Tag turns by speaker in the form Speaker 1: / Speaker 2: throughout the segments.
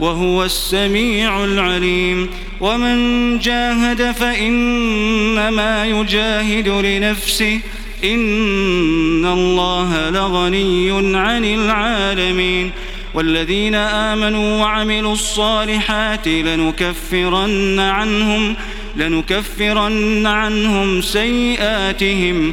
Speaker 1: وهو السميع العليم ومن جاهد فإنما يجاهد لنفسه إن الله لغني عن العالمين والذين آمنوا وعملوا الصالحات لنكفرن عنهم لنكفرن عنهم سيئاتهم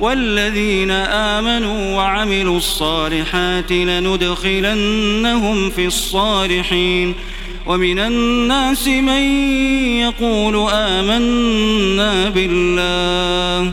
Speaker 1: والذين آمنوا وعملوا الصالحات لندخلنهم في الصالحين ومن الناس من يقول آمنا بالله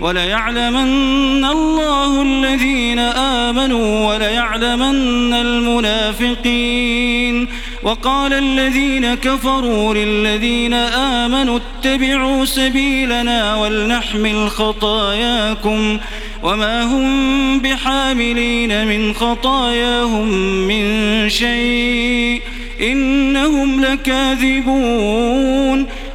Speaker 1: وليعلمن الله الذين آمنوا وليعلمن المنافقين وقال الذين كفروا للذين آمنوا اتبعوا سبيلنا ولنحمل خطاياكم وما هم بحاملين من خطاياهم من شيء إنهم لكاذبون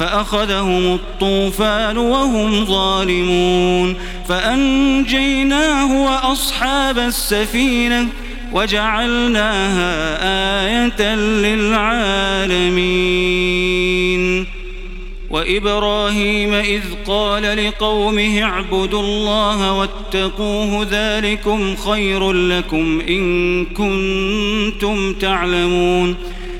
Speaker 1: فأخذهم الطوفان وهم ظالمون فأنجيناه وأصحاب السفينة وجعلناها آية للعالمين وإبراهيم إذ قال لقومه اعبدوا الله واتقوه ذلكم خير لكم إن كنتم تعلمون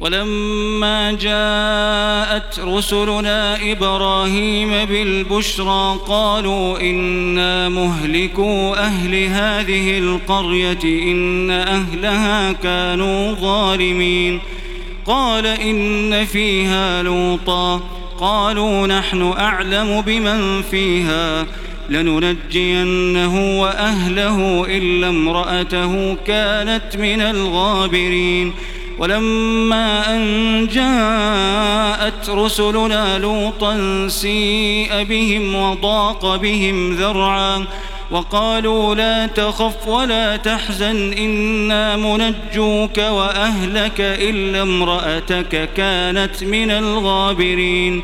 Speaker 1: ولما جاءت رسلنا ابراهيم بالبشرى قالوا انا مهلكو اهل هذه القريه ان اهلها كانوا ظالمين قال ان فيها لوطا قالوا نحن اعلم بمن فيها لننجينه واهله الا امراته كانت من الغابرين ولما أن جاءت رسلنا لوطا سيء بهم وضاق بهم ذرعا وقالوا لا تخف ولا تحزن إنا منجوك وأهلك إلا امرأتك كانت من الغابرين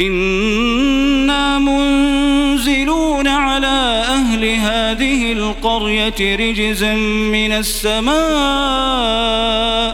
Speaker 1: إنا منزلون على أهل هذه القرية رجزا من السماء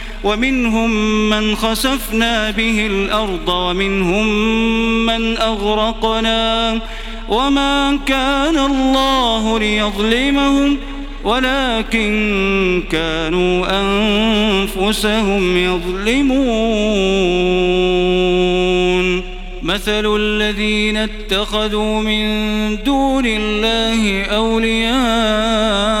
Speaker 1: ومنهم من خسفنا به الأرض ومنهم من أغرقنا وما كان الله ليظلمهم ولكن كانوا أنفسهم يظلمون مثل الذين اتخذوا من دون الله أولياء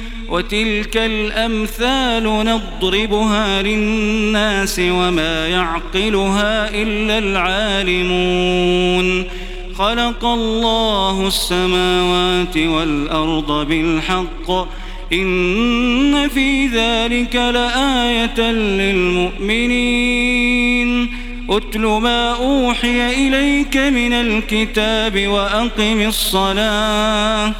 Speaker 1: وتلك الأمثال نضربها للناس وما يعقلها إلا العالمون خلق الله السماوات والأرض بالحق إن في ذلك لآية للمؤمنين أتل ما أوحي إليك من الكتاب وأقم الصلاة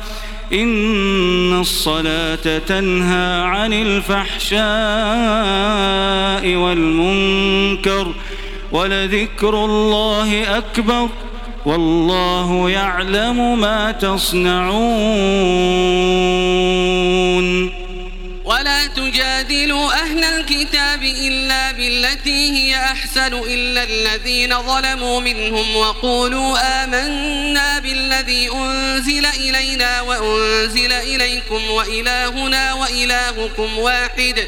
Speaker 1: إن الصلاة تنهى عن الفحشاء والمنكر ولذكر الله أكبر والله يعلم ما تصنعون ولا تجادلوا أهل الكتاب إلا بالتي هي أحسن إلا الذين ظلموا منهم وقولوا آمنا بالذي أنزل إلينا وأنزل إليكم وإلهنا وإلهكم واحد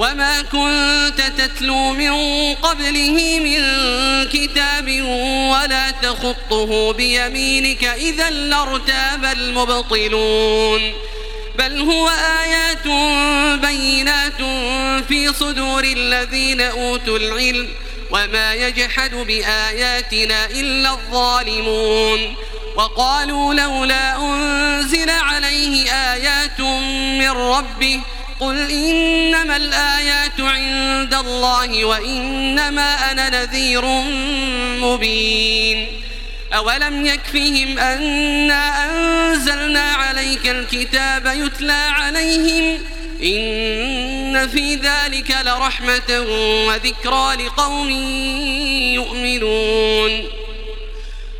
Speaker 1: وما كنت تتلو من قبله من كتاب ولا تخطه بيمينك إذا لارتاب المبطلون بل هو آيات بينات في صدور الذين أوتوا العلم وما يجحد بآياتنا إلا الظالمون وقالوا لولا أنزل عليه آيات من ربه قل إنما الآيات عند الله وإنما أنا نذير مبين أولم يكفهم أنا أنزلنا عليك الكتاب يتلى عليهم إن في ذلك لرحمة وذكرى لقوم يؤمنون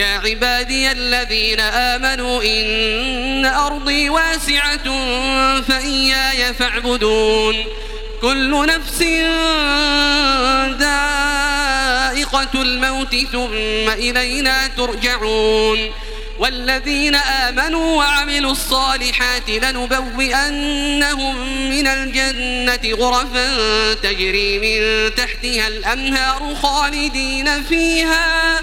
Speaker 1: يا عبادي الذين آمنوا إن أرضي واسعة فإياي فاعبدون كل نفس ذائقة الموت ثم إلينا ترجعون والذين آمنوا وعملوا الصالحات لنبوئنهم من الجنة غرفا تجري من تحتها الأنهار خالدين فيها ۖ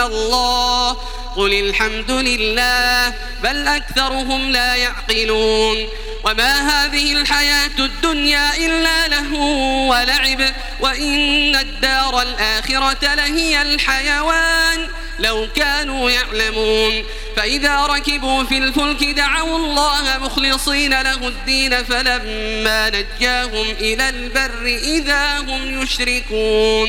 Speaker 1: الله قل الحمد لله بل أكثرهم لا يعقلون وما هذه الحياة الدنيا إلا له ولعب وإن الدار الآخرة لهي الحيوان لو كانوا يعلمون فإذا ركبوا في الفلك دعوا الله مخلصين له الدين فلما نجاهم إلى البر إذا هم يشركون